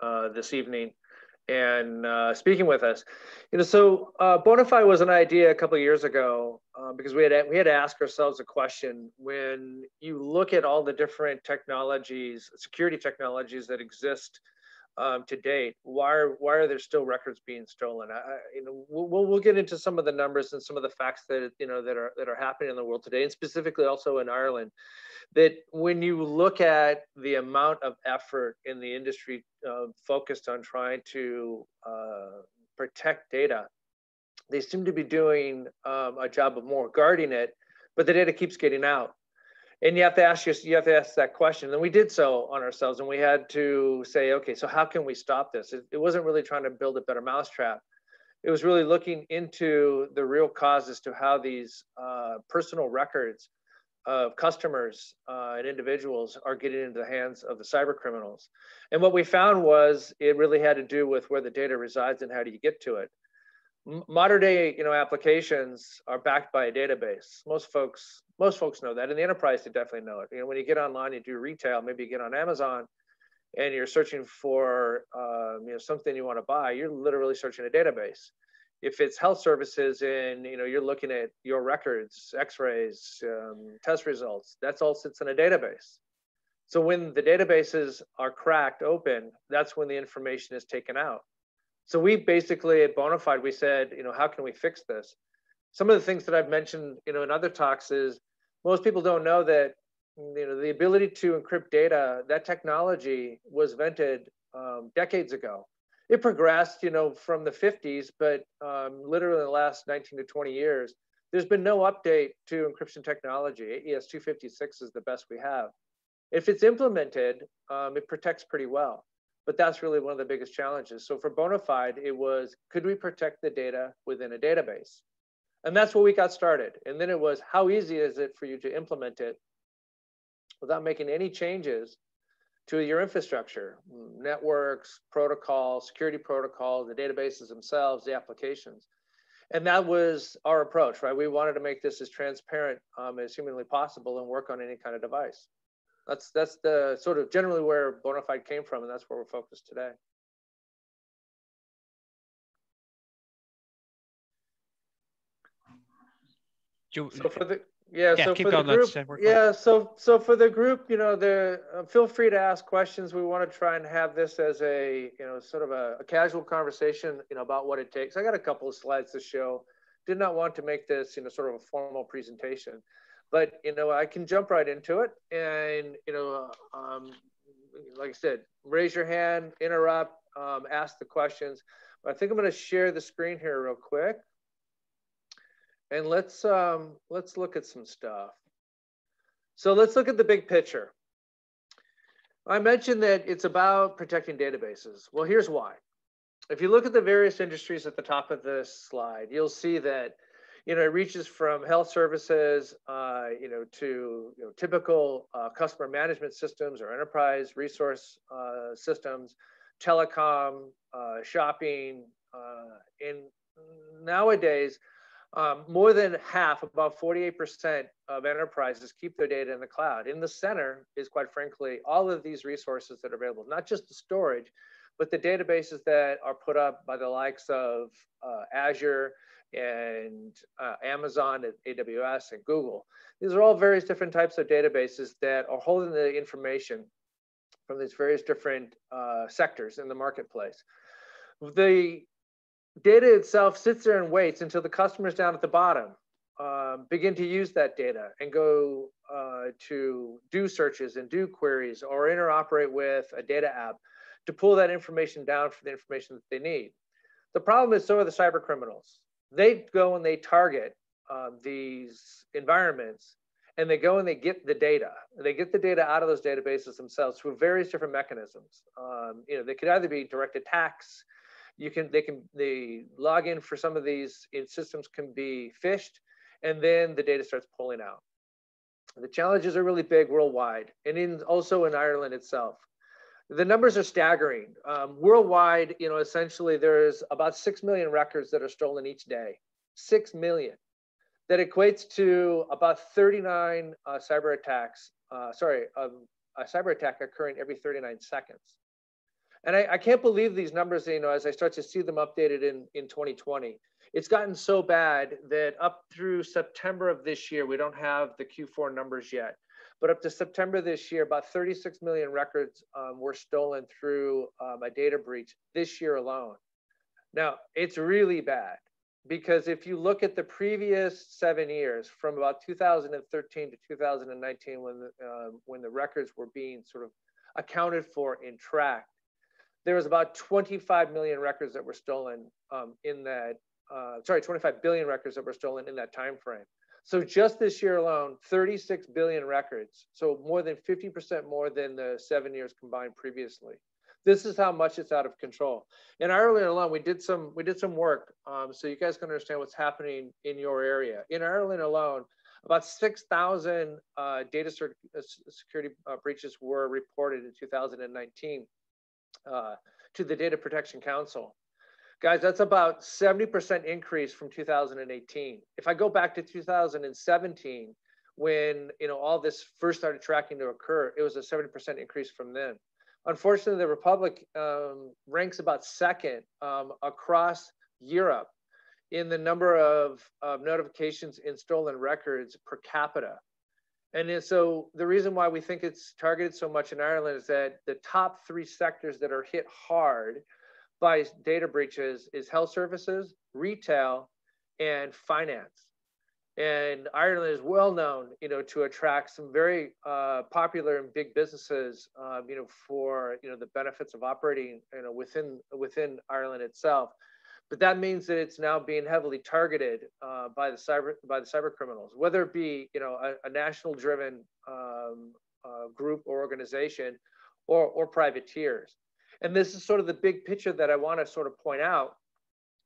uh, this evening and uh, speaking with us. You know, so uh, Bonafide was an idea a couple years ago uh, because we had we had to ask ourselves a question: when you look at all the different technologies, security technologies that exist um, to date, why are why are there still records being stolen? I, you know, we'll we'll get into some of the numbers and some of the facts that you know that are that are happening in the world today, and specifically also in Ireland that when you look at the amount of effort in the industry uh, focused on trying to uh, protect data, they seem to be doing um, a job of more guarding it, but the data keeps getting out. And you have to ask you, have to ask that question. And we did so on ourselves, and we had to say, okay, so how can we stop this? It, it wasn't really trying to build a better mousetrap. It was really looking into the real cause as to how these uh, personal records of customers uh, and individuals are getting into the hands of the cyber criminals. And what we found was it really had to do with where the data resides and how do you get to it. Modern day, you know, applications are backed by a database. Most folks, most folks know that. In the enterprise, they definitely know it. You know, when you get online, you do retail, maybe you get on Amazon, and you're searching for, um, you know, something you want to buy. You're literally searching a database if it's health services and you know you're looking at your records x-rays um, test results that's all sits in a database so when the databases are cracked open that's when the information is taken out so we basically at bonafide we said you know how can we fix this some of the things that i've mentioned you know in other talks is most people don't know that you know the ability to encrypt data that technology was invented um, decades ago it progressed, you know, from the 50s, but um, literally in the last 19 to 20 years, there's been no update to encryption technology. AES 256 is the best we have. If it's implemented, um, it protects pretty well. But that's really one of the biggest challenges. So for Bonafide, it was could we protect the data within a database? And that's where we got started. And then it was how easy is it for you to implement it without making any changes to your infrastructure, networks, protocols, security protocols, the databases themselves, the applications. And that was our approach, right? We wanted to make this as transparent um, as humanly possible and work on any kind of device. That's, that's the sort of generally where Bonafide came from, and that's where we're focused today. So for the yeah, yeah so for the group, yeah, so so for the group, you know, the uh, feel free to ask questions. We want to try and have this as a you know sort of a, a, casual conversation, you know, about what it takes. I got a couple of slides to show. Did not want to make this you know sort of a formal presentation, but you know I can jump right into it. And you know, um, like I said, raise your hand, interrupt, um, ask the questions. But I think I'm going to share the screen here real quick and let's um, let's look at some stuff. So let's look at the big picture. I mentioned that it's about protecting databases. Well, here's why. If you look at the various industries at the top of this slide, you'll see that you know it reaches from health services, uh, you know, to you know, typical uh, customer management systems or enterprise resource uh, systems, telecom, uh, shopping, and uh, nowadays um, more than half, about 48% of enterprises keep their data in the cloud. In the center is quite frankly, all of these resources that are available, not just the storage, but the databases that are put up by the likes of uh, Azure and uh, Amazon and AWS and Google. These are all various different types of databases that are holding the information from these various different uh, sectors in the marketplace. The data itself sits there and waits until the customers down at the bottom um, begin to use that data and go uh, to do searches and do queries or interoperate with a data app to pull that information down for the information that they need. The problem is so are the cyber criminals. They go and they target um, these environments and they go and they get the data. They get the data out of those databases themselves through various different mechanisms. Um, you know, they could either be direct attacks, you can they can the login for some of these systems can be phished and then the data starts pulling out. The challenges are really big worldwide and in also in ireland itself. The numbers are staggering. Um, worldwide you know essentially there's about 6 million records that are stolen each day. 6 million. That equates to about 39 uh, cyber attacks uh, sorry um, a cyber attack occurring every 39 seconds And I, I, can't believe these numbers, you know, as I start to see them updated in, in 2020. It's gotten so bad that up through September of this year, we don't have the Q4 numbers yet. But up to September this year, about 36 million records um, were stolen through um, a data breach this year alone. Now, it's really bad because if you look at the previous seven years, from about 2013 to 2019, when the, uh, when the records were being sort of accounted for and tracked, there was about 25 million records that were stolen um, in that. Uh, sorry, 25 billion records that were stolen in that time frame. So just this year alone, 36 billion records. So more than 50% more than the seven years combined previously. This is how much it's out of control. In Ireland alone, we did some we did some work um, so you guys can understand what's happening in your area. In Ireland alone, about 6,000 uh, data uh, security uh, breaches were reported in 2019 uh, to the Data Protection Council. Guys, that's about 70% increase from 2018. If I go back to 2017, when you know all this first started tracking to occur, it was a 70% increase from then. Unfortunately, the Republic um, ranks about second um, across Europe in the number of, of notifications in stolen records per capita. And so the reason why we think it's targeted so much in Ireland is that the top three sectors that are hit hard by data breaches is health services, retail, and finance. And Ireland is well known, you know, to attract some very uh, popular and big businesses, um, you know, for you know the benefits of operating, you know, within within Ireland itself. But that means that it's now being heavily targeted uh, by the cyber by the cyber criminals, whether it be you know a, a national driven um, uh, group or organization, or or privateers. And this is sort of the big picture that I want to sort of point out.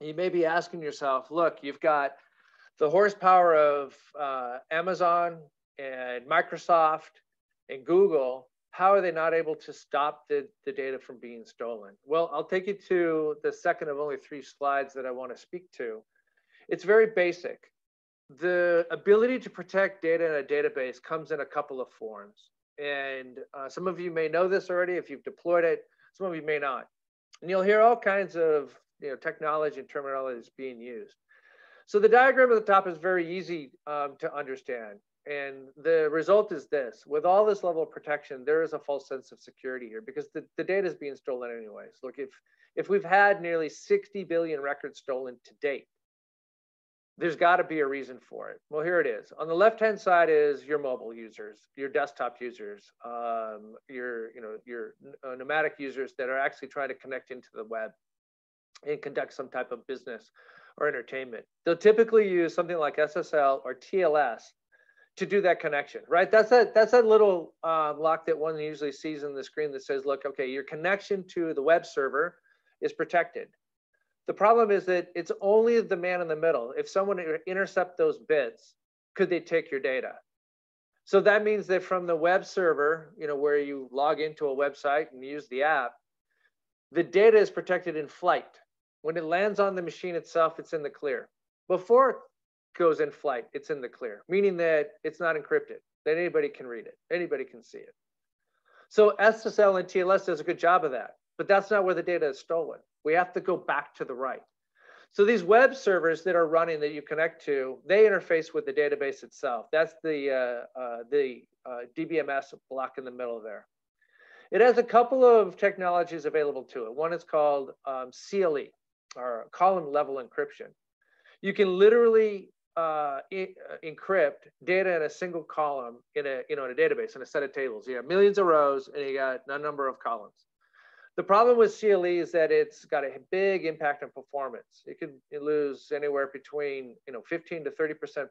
You may be asking yourself, look, you've got the horsepower of uh, Amazon and Microsoft and Google. How are they not able to stop the, the data from being stolen? Well, I'll take you to the second of only three slides that I want to speak to. It's very basic. The ability to protect data in a database comes in a couple of forms. And uh, some of you may know this already if you've deployed it. Some of you may not. And you'll hear all kinds of you know, technology and terminology terminologies being used. So the diagram at the top is very easy um, to understand. And the result is this, with all this level of protection, there is a false sense of security here because the, the data is being stolen anyways. Look, if, if we've had nearly 60 billion records stolen to date, there's got to be a reason for it. Well, here it is. On the left-hand side is your mobile users, your desktop users, um, your you know your uh, nomadic users that are actually trying to connect into the web and conduct some type of business or entertainment. They'll typically use something like SSL or TLS to do that connection, right? That's that that's that little uh, lock that one usually sees in the screen that says, look, okay, your connection to the web server is protected. The problem is that it's only the man in the middle. If someone intercept those bits, could they take your data? So that means that from the web server, you know, where you log into a website and use the app, the data is protected in flight. When it lands on the machine itself, it's in the clear. Before goes in flight, it's in the clear, meaning that it's not encrypted, that anybody can read it, anybody can see it. So SSL and TLS does a good job of that, but that's not where the data is stolen. We have to go back to the right. So these web servers that are running that you connect to, they interface with the database itself. That's the, uh, uh, the uh, DBMS block in the middle there. It has a couple of technologies available to it. One is called um, CLE, or column level encryption. You can literally uh, encrypt data in a single column in a you know in a database in a set of tables. You have millions of rows and you got a number of columns. The problem with CLE is that it's got a big impact on performance. It could lose anywhere between you know 15 to 30 percent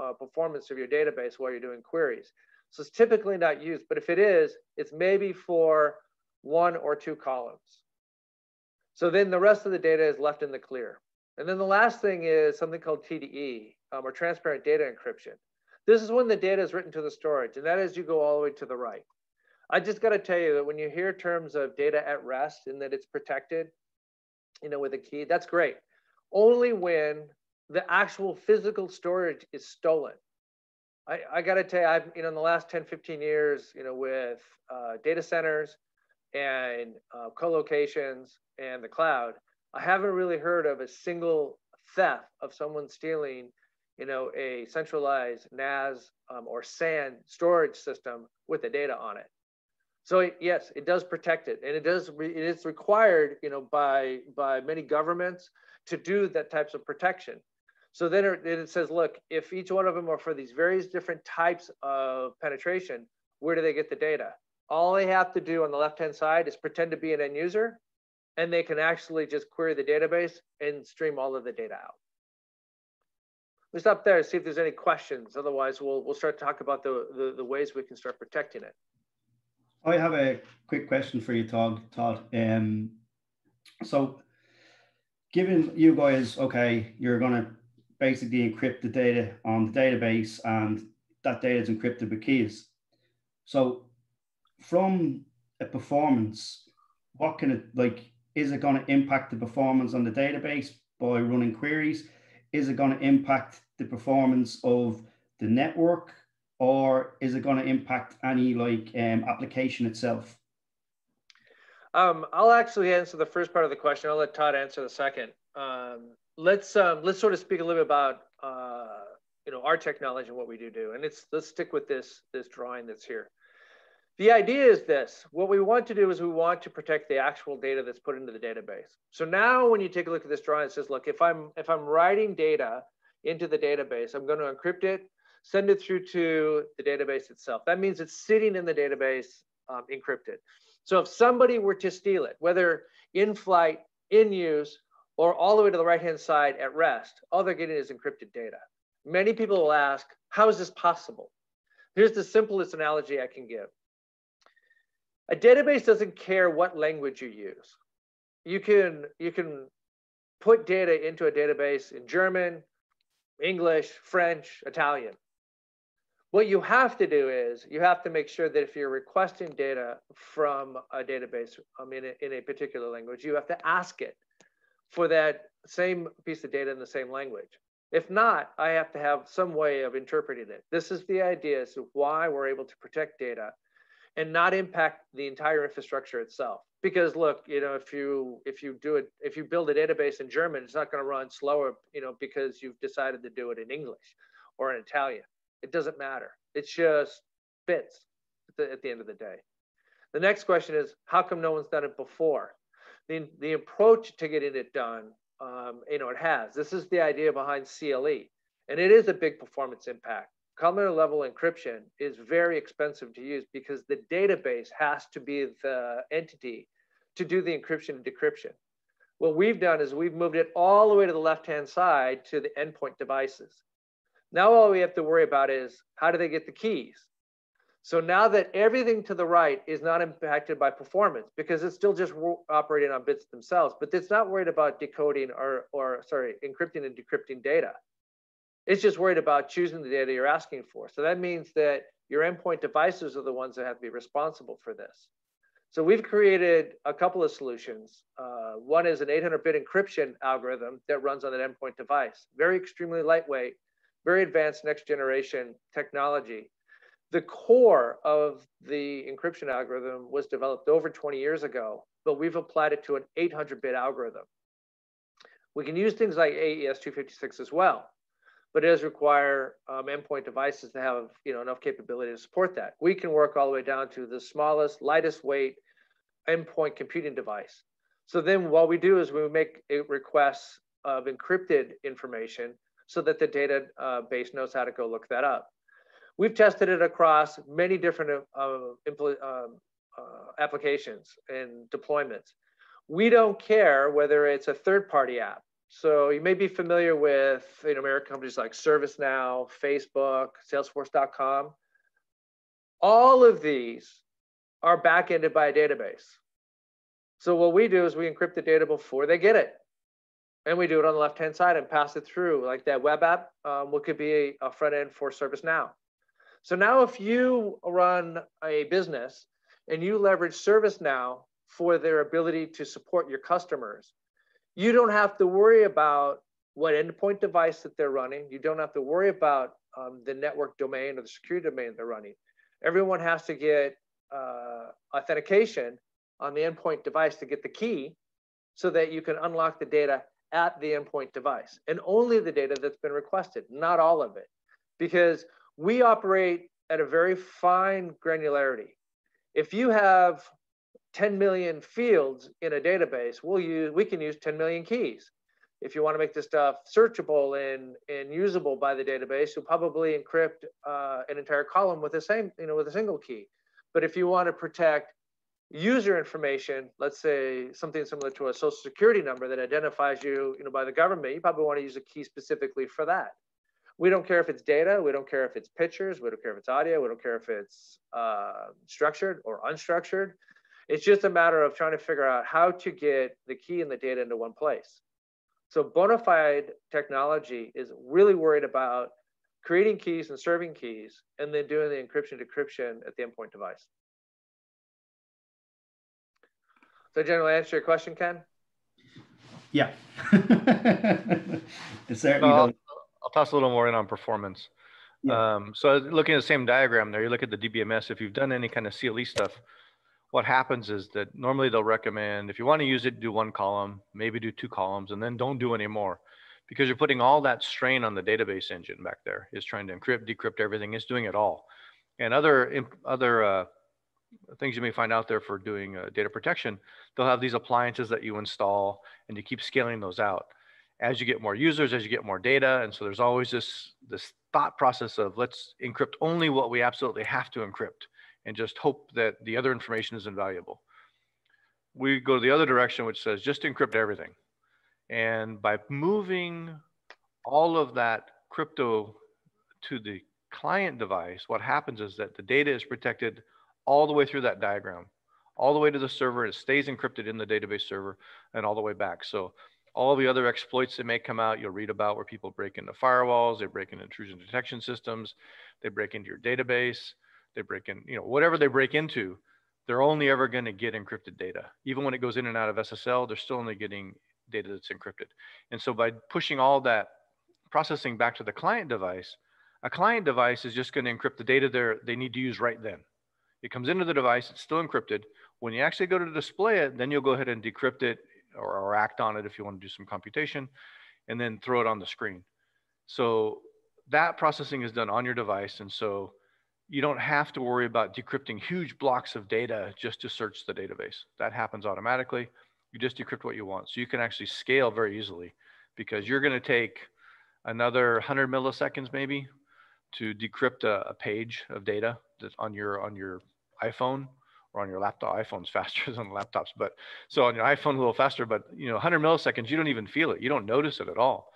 uh, performance of your database while you're doing queries. So it's typically not used, but if it is, it's maybe for one or two columns. So then the rest of the data is left in the clear. And then the last thing is something called TDE, um, or transparent data encryption. This is when the data is written to the storage, and that is you go all the way to the right. I just got to tell you that when you hear terms of data at rest and that it's protected, you know, with a key, that's great. Only when the actual physical storage is stolen. I, I got to tell you, I've, you know, in the last 10, 15 years, you know, with uh, data centers, and uh, co-locations and the cloud, I haven't really heard of a single theft of someone stealing, you know, a centralized NAS um, or SAN storage system with the data on it. So it, yes, it does protect it, and it does. It is required, you know, by by many governments to do that types of protection. So then it, says, look, if each one of them are for these various different types of penetration, where do they get the data? All they have to do on the left-hand side is pretend to be an end user, and they can actually just query the database and stream all of the data out. We'll stop there, see if there's any questions. Otherwise, we'll, we'll start to talk about the, the, the ways we can start protecting it. I have a quick question for you, Todd. Todd. Um, so, given you guys, okay, you're going to basically encrypt the data on the database, and that data is encrypted with keys. So, from a performance, what can it like? Is it going to impact the performance on the database by running queries? Is it going to impact the performance of the network or is it going to impact any like um, application itself? Um, I'll actually answer the first part of the question. I'll let Todd answer the second. Um, let's um, let's sort of speak a little bit about uh, you know our technology and what we do do, and it's let's stick with this this drawing that's here. The idea is this: what we want to do is we want to protect the actual data that's put into the database. So now, when you take a look at this drawing, it says, look, if I'm if I'm writing data into the database, I'm going to encrypt it send it through to the database itself. That means it's sitting in the database um, encrypted. So if somebody were to steal it, whether in flight, in use, or all the way to the right-hand side at rest, all they're getting is encrypted data. Many people will ask, how is this possible? Here's the simplest analogy I can give. A database doesn't care what language you use. You can, you can put data into a database in German, English, French, Italian. What you have to do is you have to make sure that if you're requesting data from a database in, a, in a particular language, you have to ask it for that same piece of data in the same language. If not, I have to have some way of interpreting it. This is the idea as to why we're able to protect data and not impact the entire infrastructure itself. Because look, you know, if you if you do it, if you build a database in German, it's not going to run slower, you know, because you've decided to do it in English or in Italian. It doesn't matter. It just fits at the, at the end of the day. The next question is, how come no one's done it before? The, the approach to getting it done, um, you know, it has. This is the idea behind CLE, and it is a big performance impact. Columnar level encryption is very expensive to use because the database has to be the entity to do the encryption and decryption. What we've done is we've moved it all the way to the left-hand side to the endpoint devices. Now all we have to worry about is how do they get the keys? So now that everything to the right is not impacted by performance because it's still just operating on bits themselves, but it's not worried about decoding or, or sorry, encrypting and decrypting data. It's just worried about choosing the data you're asking for. So that means that your endpoint devices are the ones that have to be responsible for this. So we've created a couple of solutions. Uh, one is an 800-bit encryption algorithm that runs on an endpoint device, very extremely lightweight, very advanced next generation technology. The core of the encryption algorithm was developed over 20 years ago, but we've applied it to an 800 bit algorithm. We can use things like AES 256 as well, but it does require um, endpoint devices to have you know, enough capability to support that. We can work all the way down to the smallest, lightest weight endpoint computing device. So then what we do is we make requests of encrypted information so that the data uh, knows how to go look that up. We've tested it across many different uh, um, uh, applications and deployments. We don't care whether it's a third-party app. So you may be familiar with you know, American companies like ServiceNow, Facebook, Salesforce.com. All of these are backended by a database. So what we do is we encrypt the data before they get it and we do it on the left hand side and pass it through like that web app um, what could be a front end for ServiceNow. So now if you run a business and you leverage ServiceNow for their ability to support your customers, you don't have to worry about what endpoint device that they're running. You don't have to worry about um, the network domain or the security domain they're running. Everyone has to get uh, authentication on the endpoint device to get the key so that you can unlock the data at the endpoint device and only the data that's been requested, not all of it. Because we operate at a very fine granularity. If you have 10 million fields in a database, we'll use, we can use 10 million keys. If you want to make this stuff searchable and, and usable by the database, you'll probably encrypt uh, an entire column with the same, you know, with a single key. But if you want to protect user information, let's say something similar to a social security number that identifies you, you know, by the government, you probably want to use a key specifically for that. We don't care if it's data, we don't care if it's pictures, we don't care if it's audio, we don't care if it's uh, structured or unstructured. It's just a matter of trying to figure out how to get the key and the data into one place. So Bonafide technology is really worried about creating keys and serving keys and then doing the encryption decryption at the endpoint device. So generally answer your question, Ken? Yeah. it certainly I'll, I'll, toss a little more in on performance. Yeah. Um, so looking at the same diagram there, you look at the DBMS, if you've done any kind of CLE stuff, what happens is that normally they'll recommend, if you want to use it, do one column, maybe do two columns, and then don't do any more because you're putting all that strain on the database engine back there. Is trying to encrypt, decrypt everything. It's doing it all. And other, other uh, things you may find out there for doing uh, data protection, they'll have these appliances that you install and you keep scaling those out as you get more users, as you get more data. And so there's always this, this thought process of let's encrypt only what we absolutely have to encrypt and just hope that the other information is invaluable. We go to the other direction, which says just encrypt everything. And by moving all of that crypto to the client device, what happens is that the data is protected all the way through that diagram, all the way to the server. It stays encrypted in the database server and all the way back. So all the other exploits that may come out, you'll read about where people break into firewalls, they break into intrusion detection systems, they break into your database, they break in, you know, whatever they break into, they're only ever going to get encrypted data. Even when it goes in and out of SSL, they're still only getting data that's encrypted. And so by pushing all that processing back to the client device, a client device is just going to encrypt the data there they need to use right then. It comes into the device, it's still encrypted. When you actually go to display it, then you'll go ahead and decrypt it or, or act on it if you want to do some computation and then throw it on the screen. So that processing is done on your device. And so you don't have to worry about decrypting huge blocks of data just to search the database. That happens automatically. You just decrypt what you want. So you can actually scale very easily because you're going to take another 100 milliseconds maybe to decrypt a, a page of data that's on your on your iPhone or on your laptop. iPhone's faster than laptops, but so on your iPhone a little faster. But you know, 100 milliseconds, you don't even feel it. You don't notice it at all.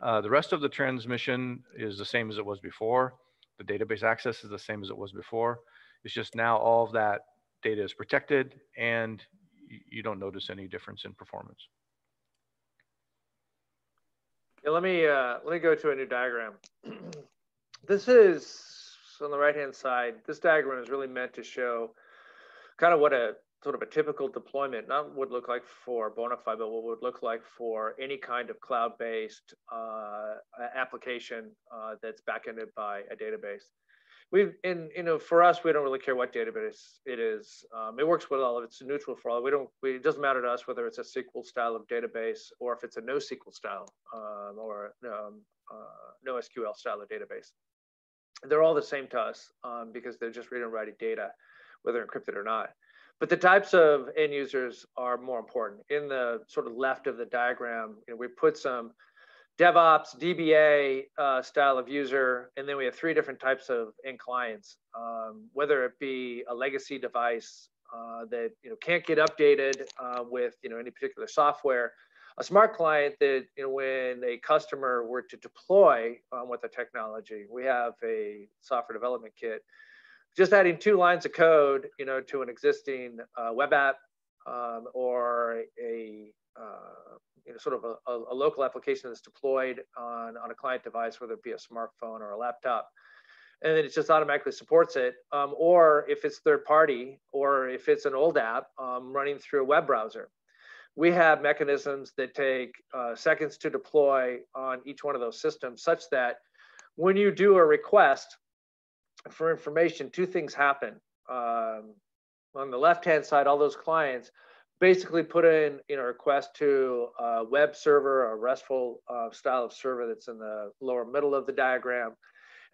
Uh, the rest of the transmission is the same as it was before. The database access is the same as it was before. It's just now all of that data is protected and you don't notice any difference in performance. Yeah, let me uh, let me go to a new diagram. this is on the right hand side. This diagram is really meant to show kind of what a sort of a typical deployment not would look like for Bonafide, but what would look like for any kind of cloud-based uh, application uh, that's backended by a database. We've, in you know, for us, we don't really care what database it is. Um, it works with all of it. It's neutral for all. We don't. We, it doesn't matter to us whether it's a SQL style of database or if it's a NoSQL style um, or um, uh, NoSQL style of database. They're all the same to us um, because they're just reading and writing data, whether encrypted or not. But the types of end users are more important. In the sort of left of the diagram, you know, we put some DevOps, DBA uh, style of user, and then we have three different types of end clients. Um, whether it be a legacy device uh, that you know can't get updated uh, with you know any particular software, a smart client that you know when a customer were to deploy um, with the technology, we have a software development kit just adding two lines of code, you know, to an existing uh, web app um, or a uh, you know, sort of a, a, local application that's deployed on, on a client device, whether it be a smartphone or a laptop. And then it just automatically supports it. Um, or if it's third party, or if it's an old app um, running through a web browser. We have mechanisms that take uh, seconds to deploy on each one of those systems, such that when you do a request for information, two things happen. Um, on the left-hand side, all those clients basically put in you know request to a web server, a RESTful uh, style of server that's in the lower middle of the diagram.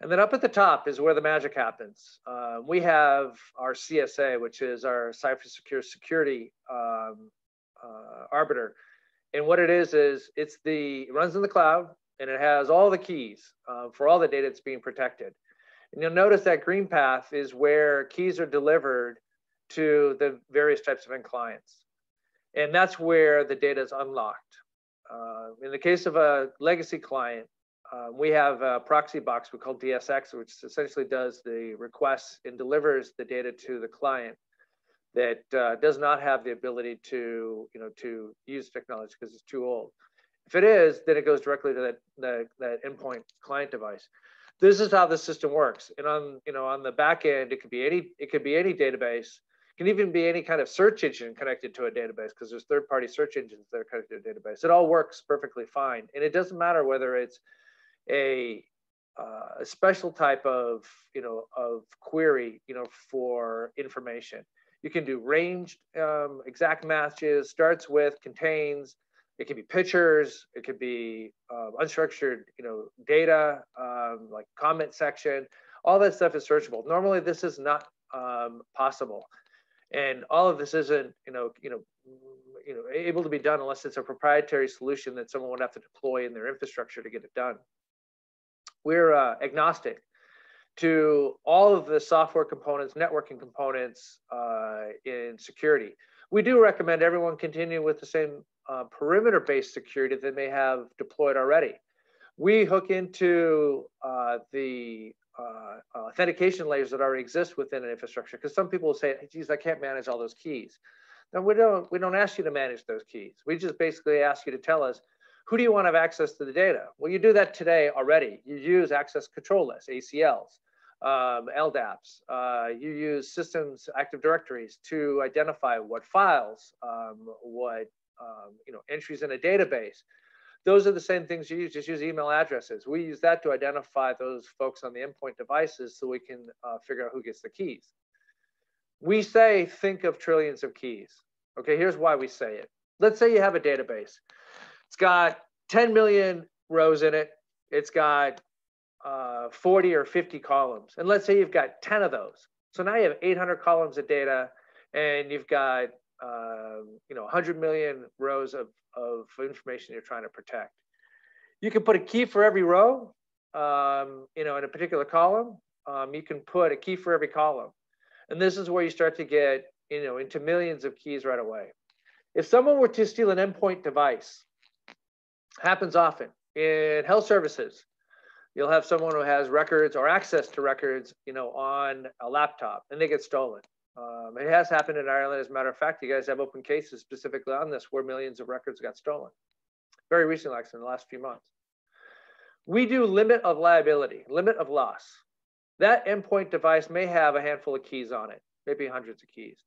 And then up at the top is where the magic happens. Uh, we have our CSA, which is our Cypher Secure security um, uh, arbiter. And what it is, is it's the, it runs in the cloud and it has all the keys uh, for all the data that's being protected. And you'll notice that green path is where keys are delivered to the various types of end clients. And that's where the data is unlocked. Uh, in the case of a legacy client, uh, we have a proxy box we call DSX, which essentially does the requests and delivers the data to the client that uh, does not have the ability to, you know, to use technology because it's too old. If it is, then it goes directly to that, that, that endpoint client device this is how the system works. And on, you know, on the back end, it could be any, it could be any database, it can even be any kind of search engine connected to a database because there's third-party search engines that are connected to a database. It all works perfectly fine. And it doesn't matter whether it's a, uh, a special type of, you know, of query, you know, for information. You can do ranged um, exact matches, starts with, contains, it could be pictures, it could be um, unstructured, you know, data, um, like comment section. All that stuff is searchable. Normally, this is not um, possible, and all of this isn't, you know, you know, you know, able to be done unless it's a proprietary solution that someone would have to deploy in their infrastructure to get it done. We're uh, agnostic to all of the software components, networking components uh, in security. We do recommend everyone continue with the same uh, perimeter-based security that they may have deployed already. We hook into uh, the uh, authentication layers that already exist within an infrastructure because some people will say, geez, I can't manage all those keys. Now we don't, we don't ask you to manage those keys. We just basically ask you to tell us, who do you want to have access to the data? Well, you do that today already. You use access control lists, ACLs, um, LDAPs. Uh, you use systems active directories to identify what files, um, what um, you know, entries in a database. Those are the same things you use, just use email addresses. We use that to identify those folks on the endpoint devices so we can uh, figure out who gets the keys. We say, think of trillions of keys. Okay, here's why we say it. Let's say you have a database. It's got 10 million rows in it. It's got uh, 40 or 50 columns. And let's say you've got 10 of those. So now you have 800 columns of data and you've got um, you know 100 million rows of, of information you're trying to protect. You can put a key for every row, um, you know, in a particular column. Um, you can put a key for every column. And this is where you start to get, you know, into millions of keys right away. If someone were to steal an endpoint device, happens often in health services, you'll have someone who has records or access to records, you know, on a laptop and they get stolen. Um, it has happened in Ireland. As a matter of fact, you guys have open cases specifically on this where millions of records got stolen. Very recently, actually, in the last few months. We do limit of liability, limit of loss. That endpoint device may have a handful of keys on it, maybe hundreds of keys.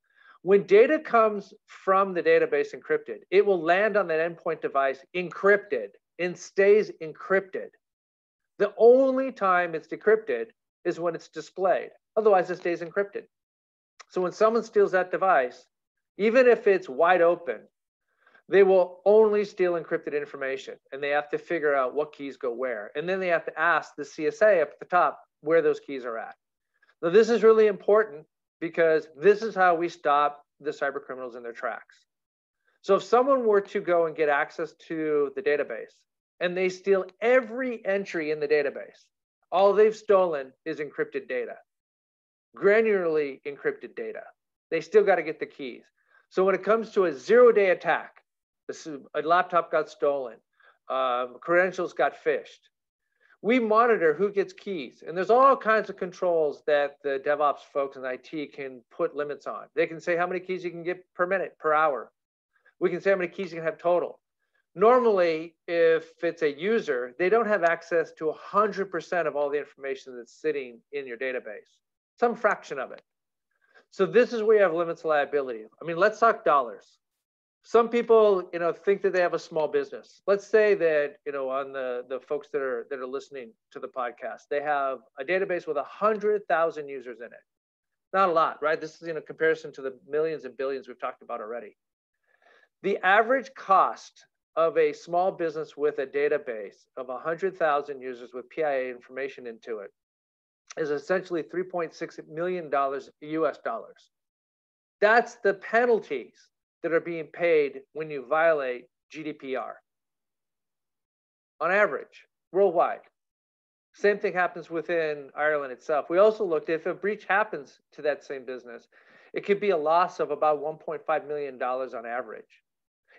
When data comes from the database encrypted, it will land on that endpoint device encrypted and stays encrypted. The only time it's decrypted is when it's displayed. Otherwise, it stays encrypted. So when someone steals that device, even if it's wide open, they will only steal encrypted information and they have to figure out what keys go where. And then they have to ask the CSA up at the top where those keys are at. Now, this is really important because this is how we stop the cyber criminals in their tracks. So if someone were to go and get access to the database and they steal every entry in the database, all they've stolen is encrypted data granularly encrypted data. They still got to get the keys. So when it comes to a zero day attack, a laptop got stolen, um, credentials got phished. We monitor who gets keys, and there's all kinds of controls that the DevOps folks and IT can put limits on. They can say how many keys you can get per minute, per hour. We can say how many keys you can have total. Normally, if it's a user, they don't have access to 100% of all the information that's sitting in your database some fraction of it. So this is where you have limits of liability. I mean, let's talk dollars. Some people, you know, think that they have a small business. Let's say that, you know, on the, the folks that are that are listening to the podcast, they have a database with a hundred thousand users in it. Not a lot, right? This is in a comparison to the millions and billions we've talked about already. The average cost of a small business with a database of 100,000 users with PIA information into it is essentially 3.6 million dollars US dollars. That's the penalties that are being paid when you violate GDPR on average worldwide. Same thing happens within Ireland itself. We also looked if a breach happens to that same business, it could be a loss of about $1.5 million on average.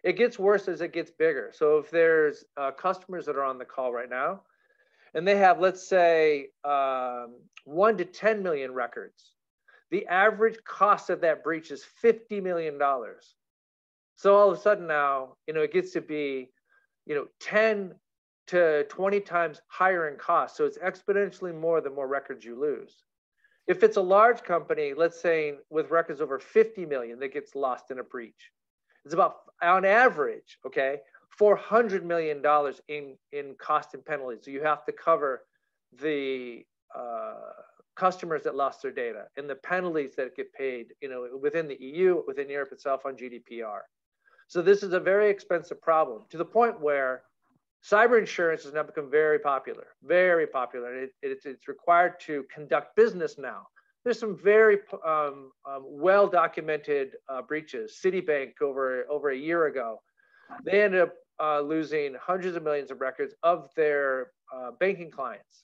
It gets worse as it gets bigger. So if there's uh, customers that are on the call right now, and they have, let's say, um, one to 10 million records, the average cost of that breach is $50 million. So all of a sudden now, you know, it gets to be, you know, 10 to 20 times higher in cost. So it's exponentially more the more records you lose. If it's a large company, let's say with records over 50 million that gets lost in a breach, it's about on average, okay, $400 million in, in cost and penalties. So you have to cover the uh, customers that lost their data and the penalties that get paid, you know, within the EU, within Europe itself on GDPR. So this is a very expensive problem to the point where Cyber insurance has now become very popular, very popular. It, it, it's required to conduct business now. There's some very um, um, well documented uh, breaches. Citibank over, over a year ago, they ended up uh, losing hundreds of millions of records of their uh, banking clients.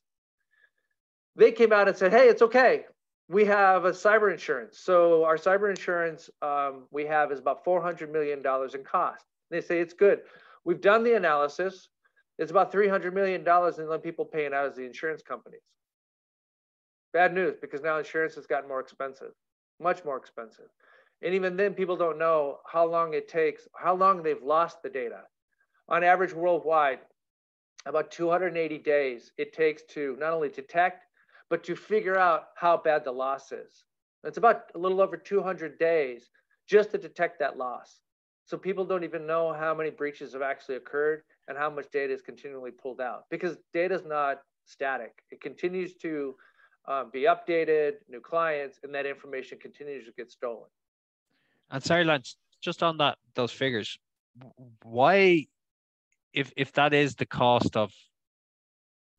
They came out and said, hey, it's okay. We have a cyber insurance. So our cyber insurance um, we have is about $400 million in cost. They say it's good. We've done the analysis. It's about $300 million in then people paying out as the insurance companies. Bad news because now insurance has gotten more expensive, much more expensive. And even then, people don't know how long it takes, how long they've lost the data. On average, worldwide, about 280 days it takes to not only detect, but to figure out how bad the loss is. It's about a little over 200 days just to detect that loss. So people don't even know how many breaches have actually occurred and how much data is continually pulled out because data is not static. It continues to um, be updated, new clients, and that information continues to get stolen. And sorry, Lance, just on that those figures, why, if if that is the cost of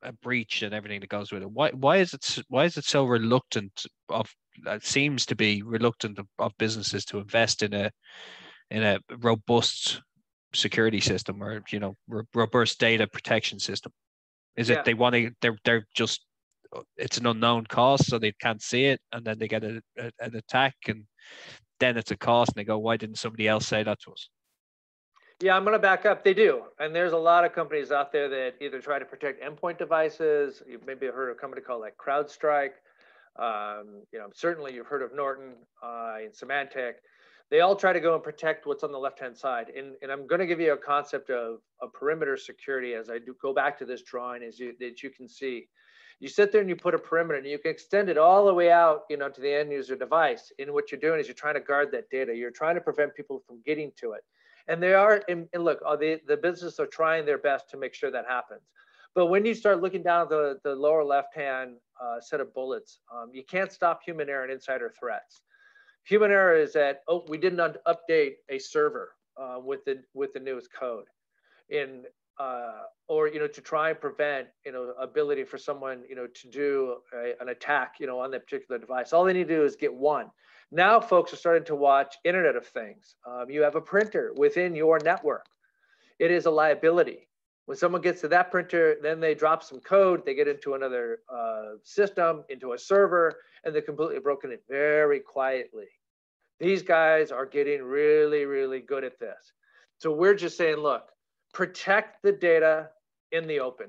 a breach and everything that goes with it, why why is it why is it so reluctant of it seems to be reluctant of, of businesses to invest in a in a robust security system or you know robust data protection system? Is it they want to they're they're just it's an unknown cost so they can't see it and then they get a, a, an attack and then it's a cost and they go why didn't somebody else say that to us yeah i'm going to back up they do and there's a lot of companies out there that either try to protect endpoint devices you've maybe heard of a company called like crowdstrike um, you know certainly you've heard of norton uh, and symantec they all try to go and protect what's on the left-hand side. And, and I'm going to give you a concept of, a perimeter security as I do go back to this drawing as you, that you can see. You sit there and you put a perimeter and you can extend it all the way out, you know, to the end user device. And what you're doing is you're trying to guard that data. You're trying to prevent people from getting to it. And they are, and, and look, uh, the, businesses are trying their best to make sure that happens. But when you start looking down the, the lower left-hand uh, set of bullets, um, you can't stop human error and insider threats. Human error is that oh we didn't update a server uh, with the with the newest code, in uh, or you know to try and prevent you know ability for someone you know to do a, an attack you know on that particular device. All they need to do is get one. Now folks are starting to watch Internet of Things. Um, you have a printer within your network. It is a liability. When someone gets to that printer, then they drop some code, they get into another uh, system, into a server, and they're completely broken it very quietly. These guys are getting really, really good at this. So we're just saying, look, protect the data in the open.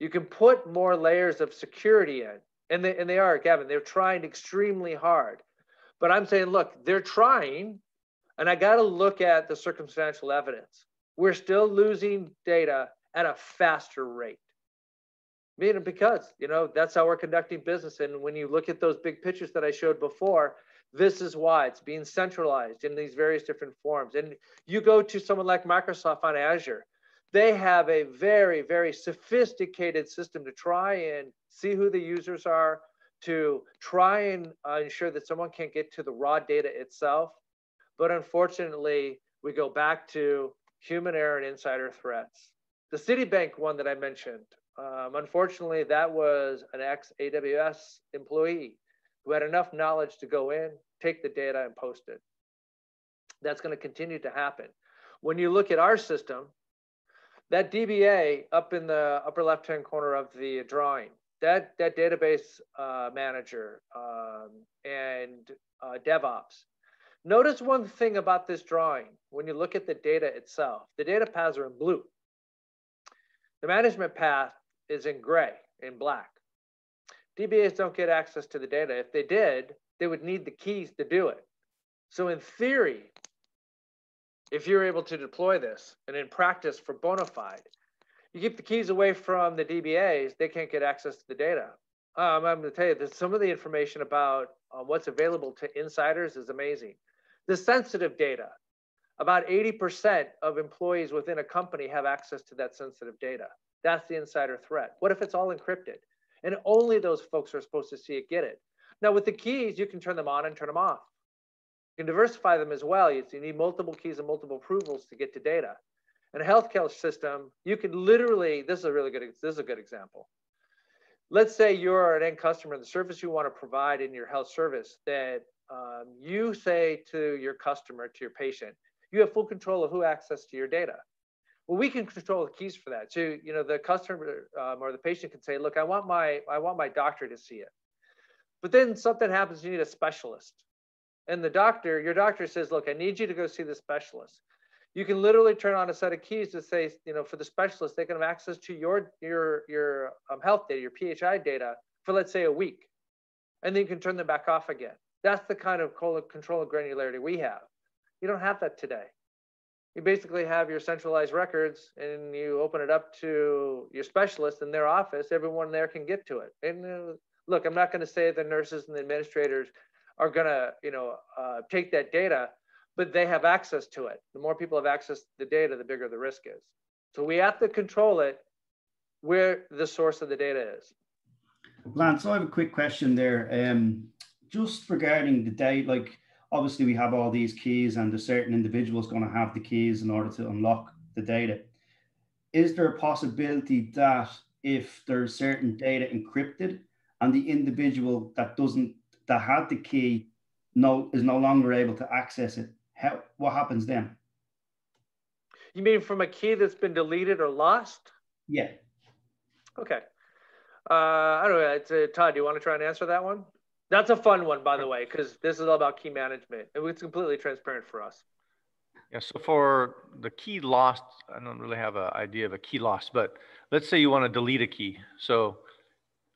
You can put more layers of security in, and they, and they are, Gavin, they're trying extremely hard. But I'm saying, look, they're trying, and I got to look at the circumstantial evidence. We're still losing data at a faster rate. Meaning because, you know, that's how we're conducting business. And when you look at those big pictures that I showed before, this is why it's being centralized in these various different forms. And you go to someone like Microsoft on Azure, they have a very, very sophisticated system to try and see who the users are, to try and uh, ensure that someone can't get to the raw data itself. But unfortunately, we go back to human error and insider threats. The Citibank one that I mentioned, um, unfortunately, that was an ex AWS employee who had enough knowledge to go in, take the data, and post it. That's going to continue to happen. When you look at our system, that DBA up in the upper left-hand corner of the drawing, that, that database uh, manager um, and uh, DevOps. Notice one thing about this drawing. When you look at the data itself, the data paths are in blue. The management path is in gray, in black. DBAs don't get access to the data. If they did, they would need the keys to do it. So in theory, if you're able to deploy this and in practice for Bonafide, you keep the keys away from the DBAs, they can't get access to the data. Um, I'm going to tell you that some of the information about uh, what's available to insiders is amazing. The sensitive data, about 80% of employees within a company have access to that sensitive data. That's the insider threat. What if it's all encrypted? And only those folks are supposed to see it get it. Now, with the keys, you can turn them on and turn them off. You can diversify them as well. You need multiple keys and multiple approvals to get to data. In a healthcare system, you can literally, this is a really good, this is a good example. Let's say you're an end customer, the service you want to provide in your health service that um, you say to your customer, to your patient, you have full control of who access to your data. Well, we can control the keys for that. So, you know, the customer um, or the patient can say, look, I want my, I want my doctor to see it. But then something happens, you need a specialist and the doctor, your doctor says, look, I need you to go see the specialist. You can literally turn on a set of keys to say, you know, for the specialist, they can have access to your your your um, health data, your PHI data for let's say a week, and then you can turn them back off again. That's the kind of control and granularity we have. You don't have that today. You basically have your centralized records, and you open it up to your specialist in their office. Everyone there can get to it. And uh, look, I'm not going to say the nurses and the administrators are going to, you know, uh, take that data, but they have access to it. The more people have access to the data, the bigger the risk is. So we have to control it where the source of the data is. Lance, I have a quick question there. Um, just regarding the data, like obviously we have all these keys and a certain individual is going to have the keys in order to unlock the data. Is there a possibility that if there's certain data encrypted and the individual that doesn't that had the key no is no longer able to access it, how what happens then? You mean from a key that's been deleted or lost? Yeah. Okay. Uh, I don't know. It's, uh, Todd, do you want to try and answer that one? That's a fun one, by the way, because this is all about key management. It's completely transparent for us. Yeah, so for the key lost, I don't really have an idea of a key lost, but let's say you want to delete a key. So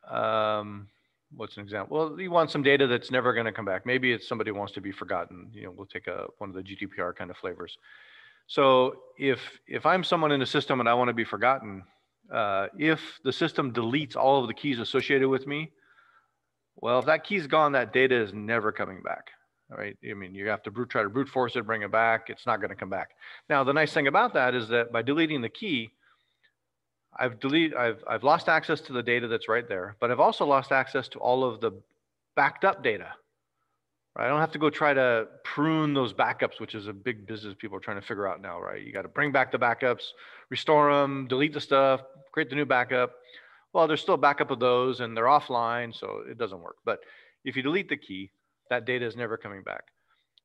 um, what's an example? Well, you want some data that's never going to come back. Maybe it's somebody wants to be forgotten. You know, we'll take a one of the GDPR kind of flavors. So if if I'm someone in the system and I want to be forgotten, uh, if the system deletes all of the keys associated with me, well, if that key's gone, that data is never coming back. Right. I mean, you have to brute, try to brute force it, bring it back. It's not going to come back. Now, the nice thing about that is that by deleting the key, I've deleted, I've, I've lost access to the data that's right there, but I've also lost access to all of the backed up data. Right? I don't have to go try to prune those backups, which is a big business people are trying to figure out now, right? You got to bring back the backups, restore them, delete the stuff, create the new backup. Well, there's still backup of those and they're offline, so it doesn't work. But if you delete the key, that data is never coming back.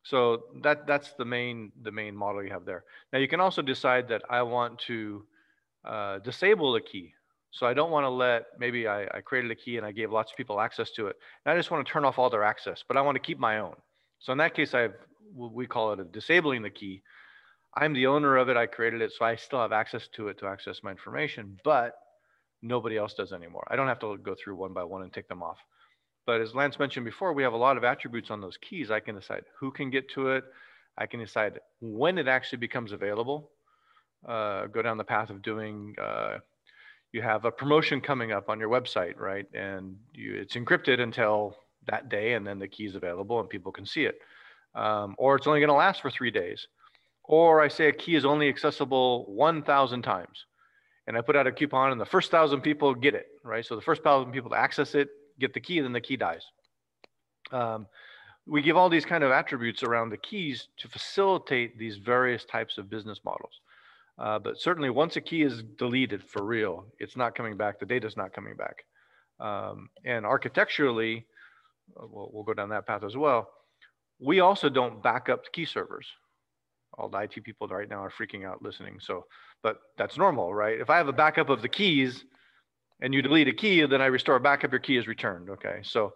So that that's the main the main model you have there. Now you can also decide that I want to uh, disable a key. So I don't want to let, maybe I, I, created a key and I gave lots of people access to it. And I just want to turn off all their access, but I want to keep my own. So in that case, I have, we call it a disabling the key. I'm the owner of it. I created it. So I still have access to it to access my information, but nobody else does anymore. I don't have to go through one by one and take them off. But as Lance mentioned before, we have a lot of attributes on those keys. I can decide who can get to it. I can decide when it actually becomes available uh, go down the path of doing uh, you have a promotion coming up on your website right and you, it's encrypted until that day and then the key is available and people can see it um, or it's only going to last for three days or i say a key is only accessible 1000 times and i put out a coupon and the first thousand people get it right so the first thousand people to access it get the key, and then the key dies. Um, we give all these kind of attributes around the keys to facilitate these various types of business models. Uh, but certainly once a key is deleted for real, it's not coming back. The data is not coming back. Um, and architecturally, uh, we'll, we'll go down that path as well. We also don't back up key servers. All the IT people right now are freaking out listening. So, but that's normal, right? If I have a backup of the keys and you delete a key, then I restore a backup, your key is returned. Okay. So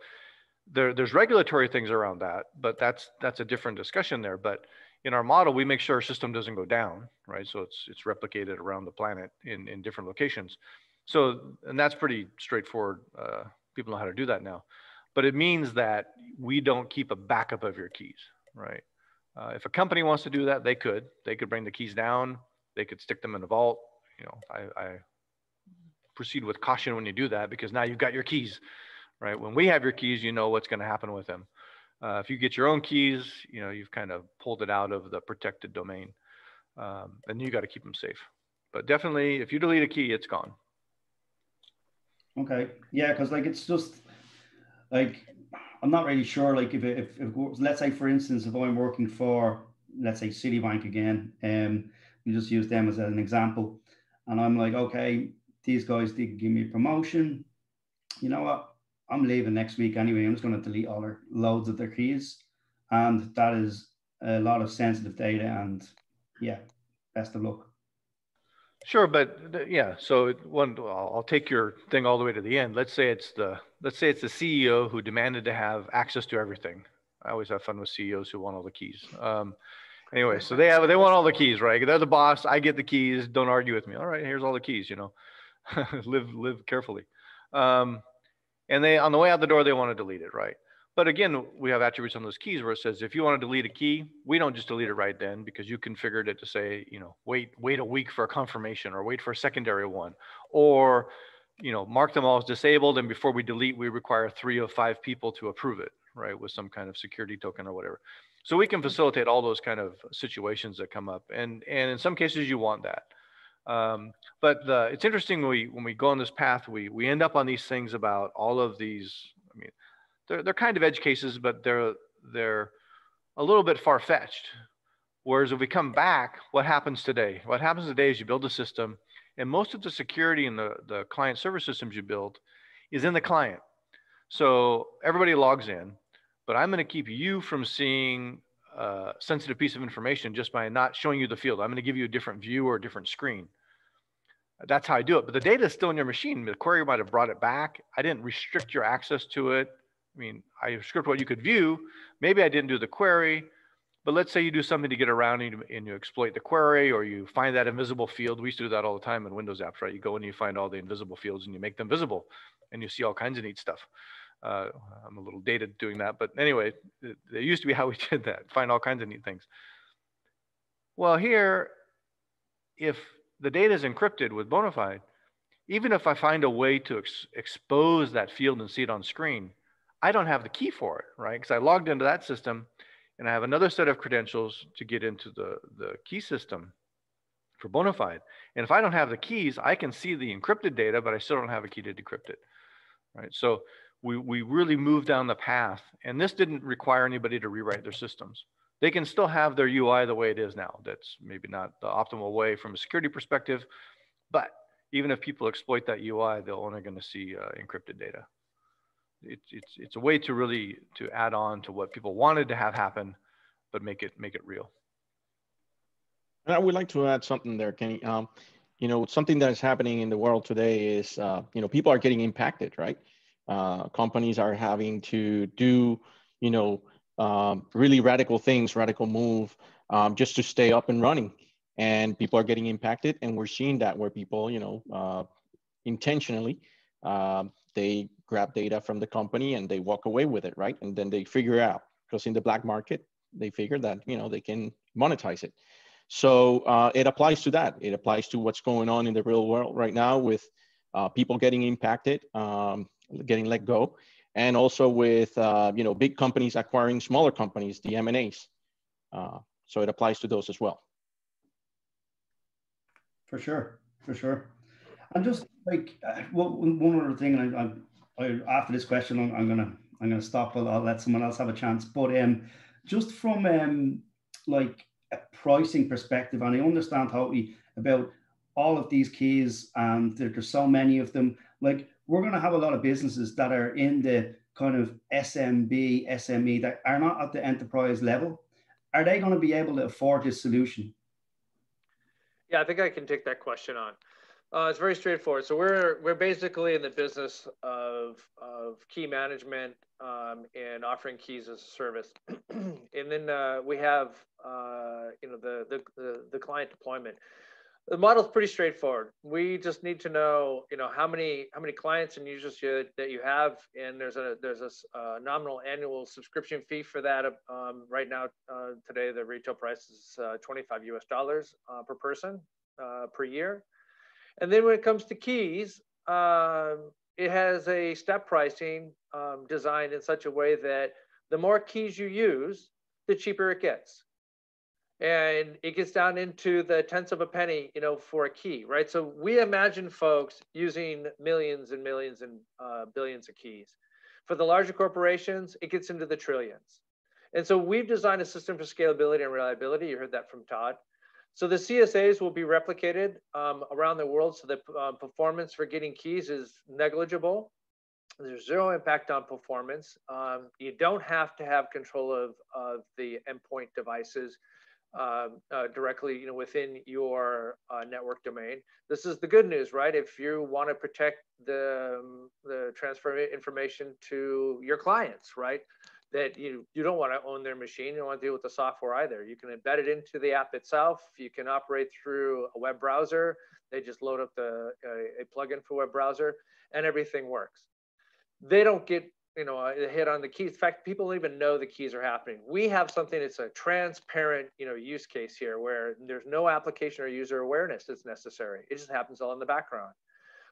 there, there's regulatory things around that, but that's that's a different discussion there. But in our model, we make sure our system doesn't go down, right? So it's it's replicated around the planet in in different locations. So and that's pretty straightforward. Uh, people know how to do that now, but it means that we don't keep a backup of your keys, right? Uh, if a company wants to do that, they could. They could bring the keys down. They could stick them in a vault. You know, I, I proceed with caution when you do that because now you've got your keys right? When we have your keys, you know what's going to happen with them. Uh, if you get your own keys, you know, you've kind of pulled it out of the protected domain. Um, and you got to keep them safe. But definitely, if you delete a key, it's gone. Okay. Yeah, because like it's just like I'm not really sure. Like if, if, if let's say for instance, if I'm working for let's say Citibank again, um, we just use them as an example, and I'm like, okay, these guys did give me a promotion. You know what? I'm leaving next week anyway. I'm just going to delete all their loads of their keys, and that is a lot of sensitive data. And yeah, best of luck. Sure, but yeah. So one, I'll take your thing all the way to the end. Let's say it's the let's say it's the CEO who demanded to have access to everything. I always have fun with CEOs who want all the keys. Um, anyway, so they have they want all the keys, right? They're the boss. I get the keys. Don't argue with me. All right, here's all the keys. You know, live live carefully. Um, and they on the way out the door they want to delete it right but again we have attributes on those keys where it says if you want to delete a key we don't just delete it right then because you configured it to say you know wait wait a week for a confirmation or wait for a secondary one or you know mark them all as disabled and before we delete we require three of five people to approve it right with some kind of security token or whatever so we can facilitate all those kind of situations that come up and and in some cases you want that um, but the, it's interesting when we when we go on this path, we we end up on these things about all of these. I mean, they're they're kind of edge cases, but they're they're a little bit far fetched. Whereas if we come back, what happens today? What happens today is you build a system, and most of the security in the the client server systems you build is in the client. So everybody logs in, but I'm going to keep you from seeing a sensitive piece of information just by not showing you the field. I'm going to give you a different view or a different screen. That's how I do it. But the data is still in your machine. The query might have brought it back. I didn't restrict your access to it. I mean, I script what you could view. Maybe I didn't do the query, but let's say you do something to get around and you, and you exploit the query or you find that invisible field. We used to do that all the time in Windows apps, right? You go and you find all the invisible fields and you make them visible and you see all kinds of neat stuff. Uh, I'm a little dated doing that, but anyway, it, it used to be how we did that, find all kinds of neat things. Well, here, if the data is encrypted with Bonafide, even if I find a way to ex expose that field and see it on screen, I don't have the key for it, right? Because I logged into that system and I have another set of credentials to get into the, the key system for Bonafide. And if I don't have the keys, I can see the encrypted data, but I still don't have a key to decrypt it, right? So we, we really moved down the path and this didn't require anybody to rewrite their systems they can still have their UI the way it is now. That's maybe not the optimal way from a security perspective, but even if people exploit that UI, they're only going to see uh, encrypted data. It's, it's, it's a way to really to add on to what people wanted to have happen, but make it make it real. And I would like to add something there, Kenny. Um, you know, something that is happening in the world today is, uh, you know, people are getting impacted, right? Uh, companies are having to do, you know, um, really radical things, radical move, um, just to stay up and running. And people are getting impacted, and we're seeing that where people, you know, uh, intentionally, uh, they grab data from the company and they walk away with it, right? And then they figure out because in the black market, they figure that you know they can monetize it. So uh, it applies to that. It applies to what's going on in the real world right now with uh, people getting impacted, um, getting let go, and also with uh, you know big companies acquiring smaller companies, the M&As. Uh, so it applies to those as well. For sure, for sure. And just like uh, well, one other thing, and I, I, after this question, I'm, I'm, gonna I'm gonna stop. I'll, I'll, let someone else have a chance. But um, just from um, like a pricing perspective, and I understand how we about all of these keys, and there, there's so many of them. Like we're gonna have a lot of businesses that are in the kind of SMB, SME that are not at the enterprise level. Are they going to be able to afford this solution? Yeah, I think I can take that question on. Uh, it's very straightforward. So we're we're basically in the business of of key management um, and offering keys as a service, and then uh, we have uh, you know the the the client deployment. The model is pretty straightforward. We just need to know you know how many how many clients and users you, that you have, and there's a there's a uh, nominal annual subscription fee for that. Um, right now, uh, today the retail price is uh, 25 US dollars per person per year and then when it comes to keys, um, it has a step pricing um, designed in such a way that the more keys you use, the cheaper it gets. And it gets down into the tenths of a penny, you know, for a key, right? So we imagine folks using millions and millions and uh, billions of keys. For the larger corporations, it gets into the trillions. And so we've designed a system for scalability and reliability. You heard that from Todd. So the CSAs will be replicated um, around the world so the uh, performance for getting keys is negligible. There's zero impact on performance. Um, you don't have to have control of, of the endpoint devices uh, uh, directly you know, within your uh, network domain. This is the good news, right? If you want to protect the, um, the transfer information to your clients, right? that you you don't want to own their machine. You don't want to deal with the software either. You can embed it into the app itself. You can operate through a web browser. They just load up the uh, a plugin for web browser, and everything works. They don't get you know a hit on the keys. In fact, people don't even know the keys are happening. We have something that's a transparent you know use case here where there's no application or user awareness that's necessary. It just happens all in the background.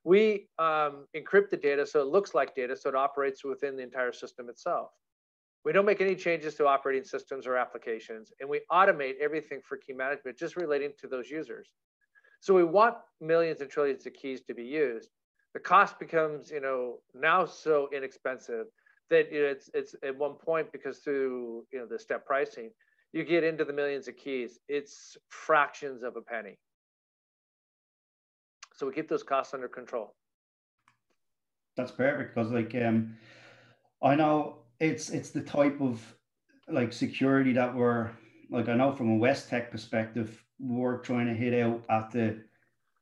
We um, encrypt the data so it looks like data, so it operates within the entire system itself. We don't make any changes to operating systems or applications, and we automate everything for key management just relating to those users. So we want millions and trillions of keys to be used. The cost becomes, you know, now so inexpensive that it's it's at one point because through you know the step pricing, you get into the millions of keys. It's fractions of a penny. So we keep those costs under control. That's perfect because like um, I know it's it's the type of like security that we're like I know from a West Tech perspective, we're trying to hit out at the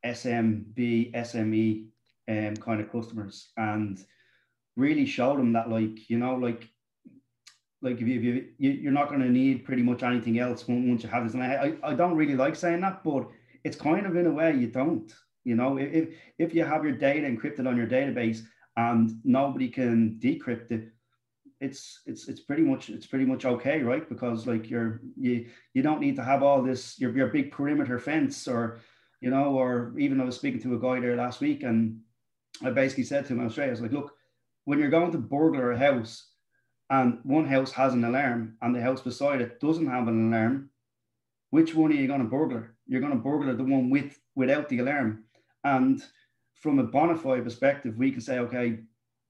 SMB, SME um, kind of customers and really show them that like, you know, like like if you, if you you're not going to need pretty much anything else once you have this. And I, I don't really like saying that, but it's kind of in a way you don't. You know, if if you have your data encrypted on your database and nobody can decrypt it, it's it's it's pretty much it's pretty much okay, right? Because like you're you you don't need to have all this your your big perimeter fence or you know, or even I was speaking to a guy there last week and I basically said to him, I was I was like, look, when you're going to burglar a house and one house has an alarm and the house beside it doesn't have an alarm, which one are you going to burglar? You're going to burglar the one with without the alarm. And from a Bonafide perspective, we can say, okay,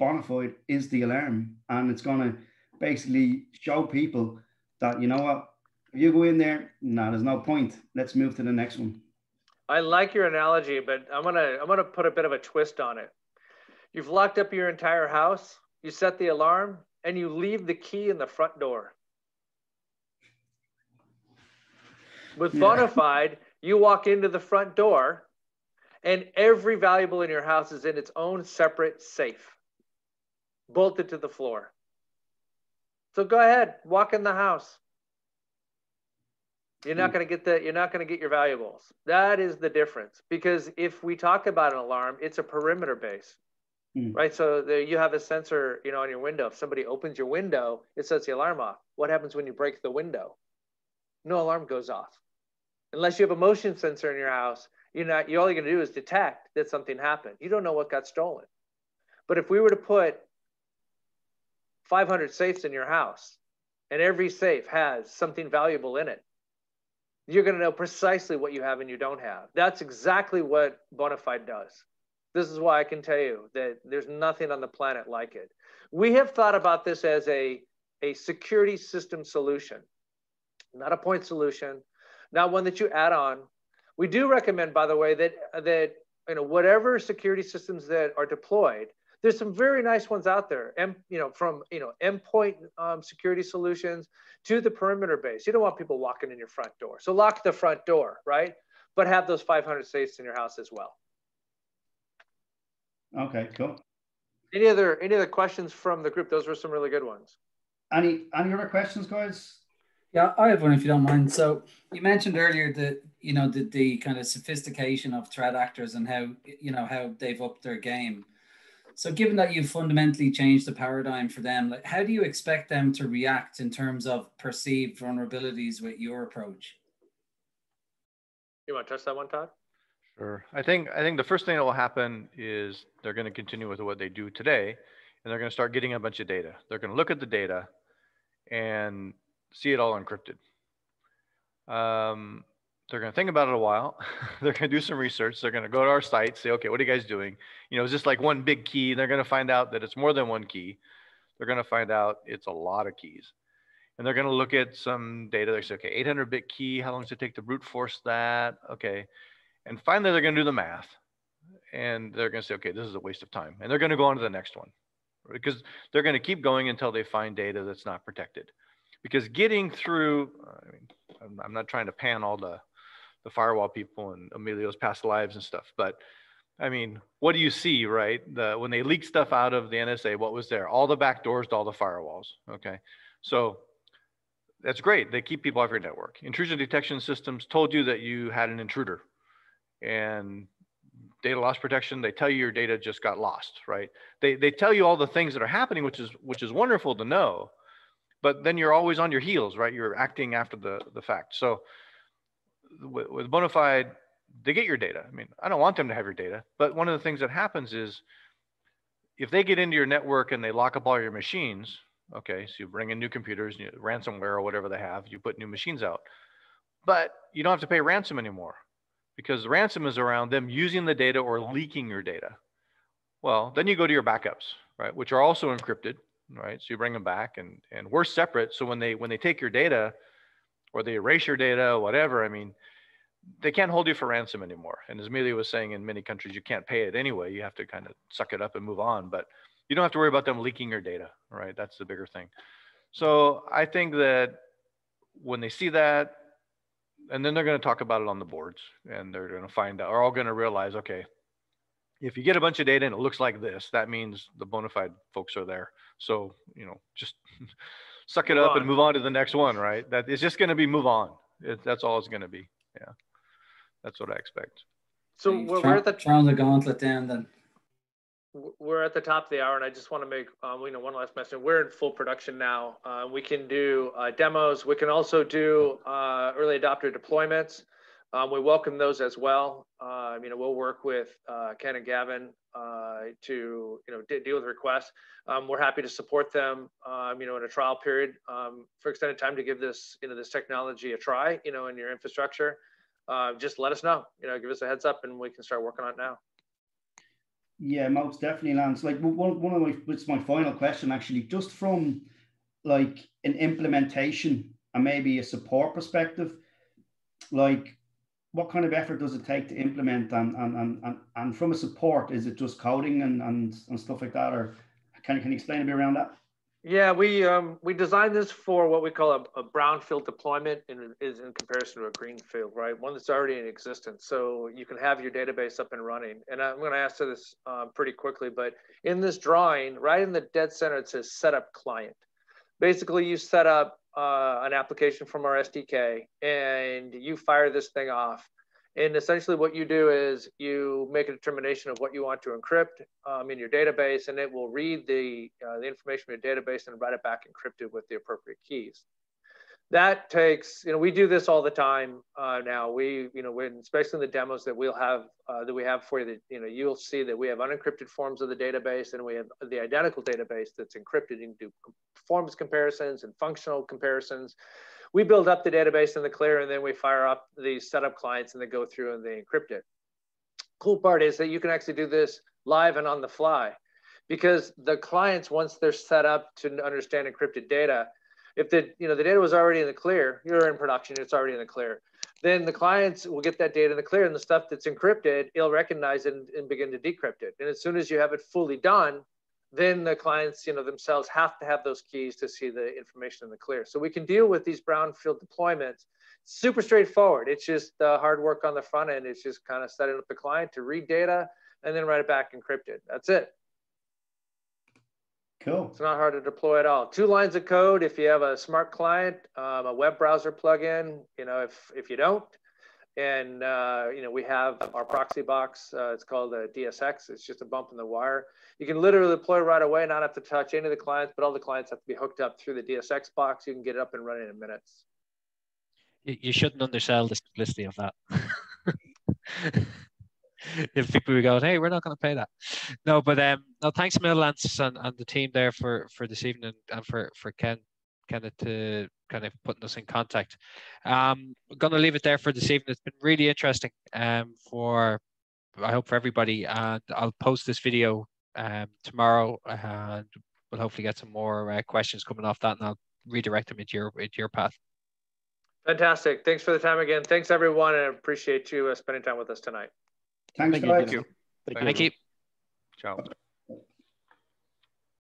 Bonafide is the alarm, and it's going to basically show people that you know what, if you go in there, no, there's no point. Let's move to the next one. I like your analogy, but I'm gonna I'm gonna put a bit of a twist on it. You've locked up your entire house. You set the alarm, and you leave the key in the front door. With yeah. Bonafide, you walk into the front door, and every valuable in your house is in its own separate safe bolted to the floor. So go ahead, walk in the house. You're not hmm. going to get the you're not going to get your valuables. That is the difference because if we talk about an alarm, it's a perimeter base. Mm. Right? So there you have a sensor, you know, on your window. If somebody opens your window, it sets the alarm off. What happens when you break the window? No alarm goes off. Unless you have a motion sensor in your house, you're not you're all you're going to do is detect that something happened. You don't know what got stolen. But if we were to put 500 safes in your house and every safe has something valuable in it, you're going to know precisely what you have and you don't have. That's exactly what Bonafide does. This is why I can tell you that there's nothing on the planet like it. We have thought about this as a, a security system solution, not a point solution, not one that you add on. We do recommend, by the way, that, that you know, whatever security systems that are deployed, there's some very nice ones out there. And you know, from you know, endpoint um, security solutions to the perimeter base. You don't want people walking in your front door. So lock the front door, right? But have those 500 safes in your house as well. Okay, cool. Any other any other questions from the group? Those were some really good ones. Any any other questions, guys? Yeah, I have one if you don't mind. So you mentioned earlier that you know the, the kind of sophistication of threat actors and how you know how they've upped their game. So given that you've fundamentally changed the paradigm for them, like how do you expect them to react in terms of perceived vulnerabilities with your approach? You want to touch that one, Todd? Sure. I think I think the first thing that will happen is they're going to continue with what they do today, and they're going to start getting a bunch of data. They're going to look at the data and see it all encrypted. Um, they're going to think about it a while. they're going to do some research. They're going to go to our site, say, okay, what are you guys doing? You know, is this like one big key? They're going to find out that it's more than one key. They're going to find out it's a lot of keys. And they're going to look at some data. They say, okay, 800 bit key. How long does it take to brute force that? Okay. And finally, they're going to do the math and they're going to say, okay, this is a waste of time. And they're going to go on to the next one because they're going to keep going until they find data that's not protected. Because getting through, I mean, I'm not trying to pan all the, the firewall people and Emilio's past lives and stuff, but I mean, what do you see, right? The, when they leak stuff out of the NSA, what was there? All the back doors to all the firewalls. Okay. So that's great. They keep people off your network. Intrusion detection systems told you that you had an intruder and data loss protection they tell you your data just got lost right they, they tell you all the things that are happening which is which is wonderful to know but then you're always on your heels right you're acting after the the fact so with, with Bonafide they get your data i mean i don't want them to have your data but one of the things that happens is if they get into your network and they lock up all your machines okay so you bring in new computers you, ransomware or whatever they have you put new machines out but you don't have to pay ransom anymore because the ransom is around them using the data or leaking your data. Well, then you go to your backups, right, which are also encrypted, right? So you bring them back, and and we're separate. So when they when they take your data, or they erase your data, whatever, I mean, they can't hold you for ransom anymore. And as Emilio was saying, in many countries you can't pay it anyway. You have to kind of suck it up and move on. But you don't have to worry about them leaking your data, right? That's the bigger thing. So I think that when they see that, and then they're going to talk about it on the boards and they're going to find out, are all going to realize, okay, if you get a bunch of data and it looks like this, that means the Bonafide folks are there. So, you know, just suck it move up on. and move on to the next one, right? That it's just going to be move on. It, that's all it's going to be. Yeah. That's what I expect. So we're, we're at the throwing the gauntlet down then we're at the top of the hour, and I just want to make um, you know one last mention. We're in full production now. Uh, we can do uh, demos. We can also do uh, early adopter deployments. Um, we welcome those as well. Um, you know, we'll work with uh, Ken and Gavin uh, to you know deal with requests. Um, we're happy to support them. Um, you know, in a trial period um, for extended time to give this you know this technology a try. You know, in your infrastructure. Uh, just let us know. You know, give us a heads up, and we can start working on it now. Yeah, most definitely, Lance. Like one, one of my, it's my final question actually, just from like an implementation and maybe a support perspective, like what kind of effort does it take to implement and and and and, from a support, is it just coding and, and and stuff like that, or can can you explain a bit around that? Yeah, we um, we designed this for what we call a, a brownfield deployment, and is in comparison to a greenfield, right? One that's already in existence, so you can have your database up and running. And I'm going to answer this um, pretty quickly, but in this drawing, right in the dead center, it says setup client. Basically, you set up uh, an application from our SDK, and you fire this thing off, and essentially what you do is you make a determination of what you want to encrypt um, in your database, and it will read the, uh, the information in your database and write it back encrypted with the appropriate keys. That takes, you know, we do this all the time uh, now. We, you know, when, especially in the demos that we'll have, uh, that we have for you, that, you know, you'll see that we have unencrypted forms of the database and we have the identical database that's encrypted. You do performance comparisons and functional comparisons we build up the database in the clear and then we fire up the setup clients and they go through and they encrypt it. cool part is that you can actually do this live and on the fly because the clients once they're set up to understand encrypted data if the you know the data was already in the clear you're in production it's already in the clear then the clients will get that data in the clear and the stuff that's encrypted it'll recognize and, and begin to decrypt it. And as soon as you have it fully done then the clients you know themselves have to have those keys to see the information in the clear. So we can deal with these brownfield deployments. Super straightforward. It's just uh, hard work on the front end. It's just kind of setting up the client to read data and then write it back encrypted. That's it Cool. It's not hard to deploy at all. Two lines of code. If you have a smart client, um, a web browser plugin, you know, if, if you don't, and, uh, you know, we have our proxy box. Uh, it's called a DSX. It's just a bump in the wire. You can literally deploy right away, not have to touch any of the clients, but all the clients have to be hooked up through the DSX box. You can get it up and running in minutes. You shouldn't undersell the simplicity of that. if people were going, hey, we're not going to pay that. No, but um, no, thanks, Mill and, and the team there for for this evening and for for Ken, Kenneth to kind of putting us in contact. Um, I'm going to leave it there for this evening. It's been really interesting. Um, for I hope for everybody, and I'll post this video um tomorrow, and we'll hopefully get some more uh, questions coming off that, and I'll redirect them into your into your path. Fantastic. Thanks for the time again. Thanks everyone, and appreciate you uh, spending time with us tonight. Thanks, Thank guys. you. Thank Thank you. Ciao.